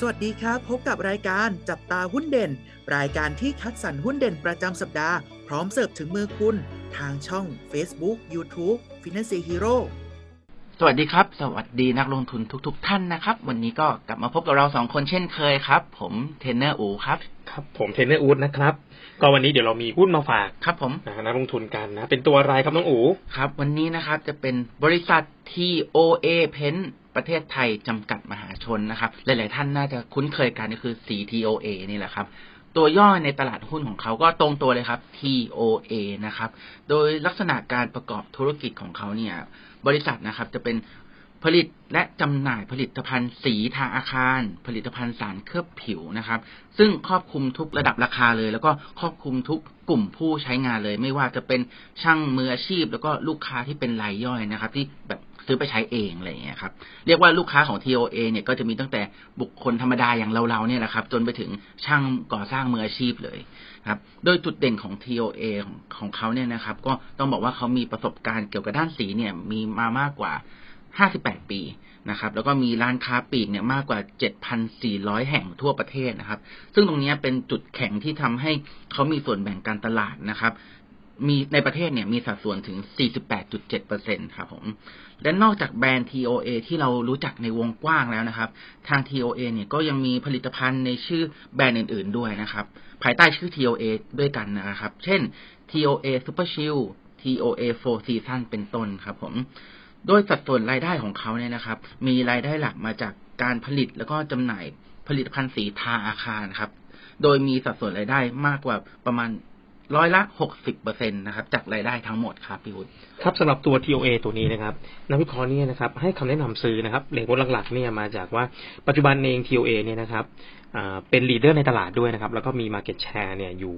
สวัสดีครับ พบกับรายการจับตาหุ้นเด่น รายการที่คัดสรรหุ้นเด่นประจำสัปดาห์ พร้อมเสิร์ฟถึงมือคุณ ทางช่อง Facebook YouTube Finance Hero สวัสดีครับ สวัสดีนักลงทุนทุกๆท่านนะครับ วันนี้ก็กลับมาพบกับเราสองคนเช่นเคยครับ ผมเทรนเนอร์อูครับ ครับผมเทรนเนอร์อูดนะครับ ก็วันนี้เดี๋ยวเรามีหุ้นมาฝากครับผมนะฮะนักลงทุนกันนะ เป็นตัวอะไรครับน้องอูครับ วันนี้นะครับจะเป็นบริษัท TOA Pen ประเทศไทยจำกัดมหาชนนะครับ หลาย ๆ ท่านน่าจะคุ้นเคยกันก็คือ CTOA นี่แหละครับ ตัวย่อในตลาดหุ้นของเขาก็ตรงตัวเลยครับ TOA นะครับ โดยลักษณะการประกอบธุรกิจของเขาเนี่ย บริษัทนะครับจะเป็นผลิตและจำหน่ายผลิตภัณฑ์สีทาอาคาร ผลิตภัณฑ์สารเคลือบผิวนะครับ ซึ่งครอบคลุมทุกระดับราคาเลย แล้วก็ครอบคลุมทุกกลุ่มผู้ใช้งานเลย ไม่ว่าจะเป็นช่างมืออาชีพ แล้วก็ลูกค้าที่เป็นรายย่อยนะครับ ที่แบบ ซื้อไปใช้เองอะไรอย่างเงี้ยครับเรียกว่าลูกค้าของ TOA เนี่ยก็จะมีตั้งแต่บุคคลธรรมดาอย่างเราๆเนี่ยแหละครับ จนไปถึงช่างก่อสร้างมืออาชีพเลยครับโดยจุดเด่นของ TOA ของของเขาเนี่ยนะครับ ก็ต้องบอกว่าเขามีประสบการณ์เกี่ยวกับด้านสีเนี่ยมีมามากกว่า 58 ปีนะครับ แล้วก็มีร้านค้าปลีกเนี่ยมากกว่า 7,400 แห่งทั่วประเทศนะครับ ซึ่งตรงนี้เป็นจุดแข็งที่ทำให้เขามีส่วนแบ่งการตลาดนะครับ มีในประเทศเนี่ยมีสัดส่วนถึง 48.7%ครับผม และนอกจากแบรนด์ TOA ที่เรารู้จักในวงกว้างแล้วนะครับ ทาง TOA เนี่ยก็ยังมีผลิตภัณฑ์ในชื่อแบรนด์อื่น ๆด้วยนะครับ ภายใต้ชื่อ TOA ด้วยกันนะครับ เช่น TOA Super Chill TOA Four Season เป็นต้นครับผม โดยสัดส่วนรายได้ของเขาเนี่ยนะครับ มีรายได้หลักมาจากการผลิตแล้วก็จำหน่ายผลิตภัณฑ์สีทาอาคารครับ โดยมีสัดส่วนรายได้มากกว่าประมาณ ร้อยละหกสิบเปอร์เซ็นตนะครับจากรายได้ทั้งหมดครับพี่วุฒิครับสำหรับตัว TOA ตัวนี้นะครับนักวิเคราะห์เนี่ยนะครับให้คำแนะนำซื้อนะครับเหตุผลหลักๆเนี่ยมาจากว่าปัจจุบันเอง TOA เนี่ยนะครับเป็นลีดเดอร์ในตลาดด้วยนะครับ แล้วก็มี Market Share เนี่ยอยู่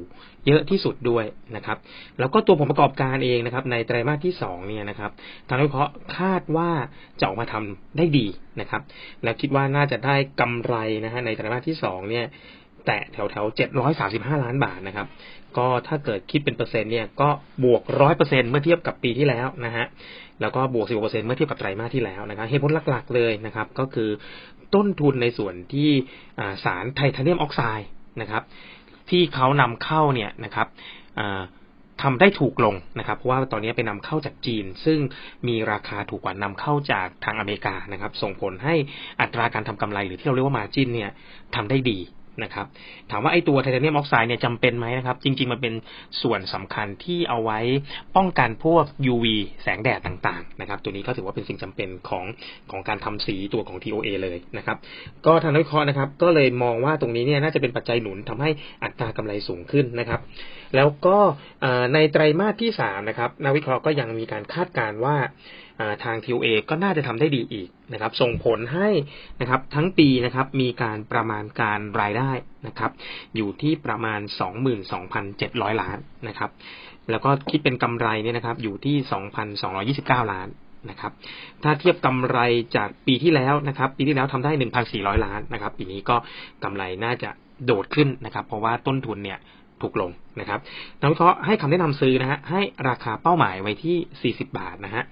เยอะที่สุดด้วยนะครับ แล้วก็ตัวผลประกอบการเองนะครับ ในไตรมาสที่สองเนี่ยนะครับทางนักวิเคราะห์คาดว่าจะออกมาทำได้ดีนะครับ แล้วคิดว่าน่าจะได้กำไรนะฮะในไตรมาสที่สองเนี่ย แตะแถวแถวเจ็ดร้อยสาสิบห้าล้านบาทนะครับ ก็ถ้าเกิดคิดเป็นเปอร์เซ็นต์เนี่ยก็บวกร้อยเปอร์เซ็นเมื่อเทียบกับปีที่แล้วนะฮะแล้วก็บวกสิบเปอร์เซ็นเมื่อเทียบกับไตรมาสที่แล้วนะครับเหตุผลหลักๆเลยนะครับ ก็คือต้นทุนในส่วนที่สารไทเทเนียมออกไซด์นะครับ ที่เขานำเข้าเนี่ยนะครับอ่าทำได้ถูกลงนะครับเพราะว่าตอนนี้ไปนำเข้าจากจีน ซึ่งมีราคาถูกกว่านำเข้าจากทางอเมริกานะครับ ส่งผลให้อัตราการทำกำไรหรือที่เราเรียกว่ามาจินเนี่ยทำได้ดี นะครับ ถามว่าไอ้ตัวไทเทเนียมออกไซด์เนี่ยจำเป็นไหมนะครับ จริง ๆ มันเป็นส่วนสำคัญที่เอาไว้ป้องกันพวก UV แสงแดดต่างๆนะครับ ตัวนี้ก็ถือว่าเป็นสิ่งจำเป็นของของการทำสีตัวของ TOA เลยนะครับ ก็ทางนักวิเคราะห์นะครับ ก็เลยมองว่าตรงนี้เนี่ยน่าจะเป็นปัจจัยหนุนทำให้อัตรากำไรสูงขึ้นนะครับ แล้วก็ในไตรมาสที่สามนะครับนักวิเคราะห์ก็ยังมีการคาดการณ์ว่า ทาง TOA ก็น่าจะทำได้ดีอีกนะครับ ส่งผลให้นะครับทั้งปีนะครับมีการประมาณการรายได้นะครับ อยู่ที่ประมาณ 22,700 ล้านนะครับ แล้วก็คิดเป็นกำไรเนี่ยนะครับ อยู่ที่ 2,229 ล้านนะครับ ถ้าเทียบกำไรจากปีที่แล้วนะครับ ปีที่แล้วทำได้ 1,400 ล้านนะครับ ปีนี้ก็กำไรน่าจะโดดขึ้นนะครับ เพราะว่าต้นทุนเนี่ย ถูกลงนะครับนักวิเคราะห์ให้คำแนะนำซื้อนะฮะให้ราคาเป้าหมายไว้ที่ 40 บาทนะฮะ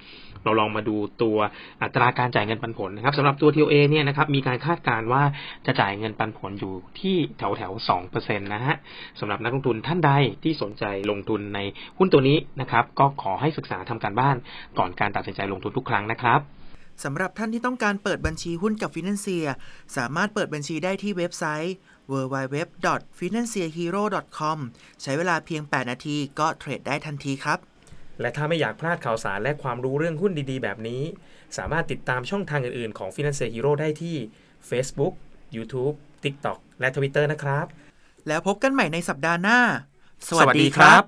เราลองมาดูตัวอัตราการจ่ายเงินปันผลนะครับสำหรับตัว TOA เนี่ยนะครับมีการคาดการณ์ว่าจะจ่ายเงินปันผลอยู่ที่แถวแถวสองเปอร์เซ็นต์นะฮะสำหรับนักลงทุนท่านใดที่สนใจลงทุนในหุ้นตัวนี้นะครับก็ขอให้ศึกษาทำการบ้านก่อนการตัดสินใจลงทุนทุกครั้งนะครับสำหรับท่านที่ต้องการเปิดบัญชีหุ้นกับ Financier สามารถเปิดบัญชีได้ที่เว็บไซต์ www.financierhero.com ใช้เวลาเพียง 8 นาทีก็เทรดได้ทันทีครับ และถ้าไม่อยากพลาดข่าวสารและความรู้เรื่องหุ้นดีๆ แบบนี้ สามารถติดตามช่องทางอื่นๆ ของ Finance Hero ได้ที่ Facebook, YouTube, TikTok และ Twitter นะครับ แล้วพบกันใหม่ในสัปดาห์หน้า สวัสดีครับ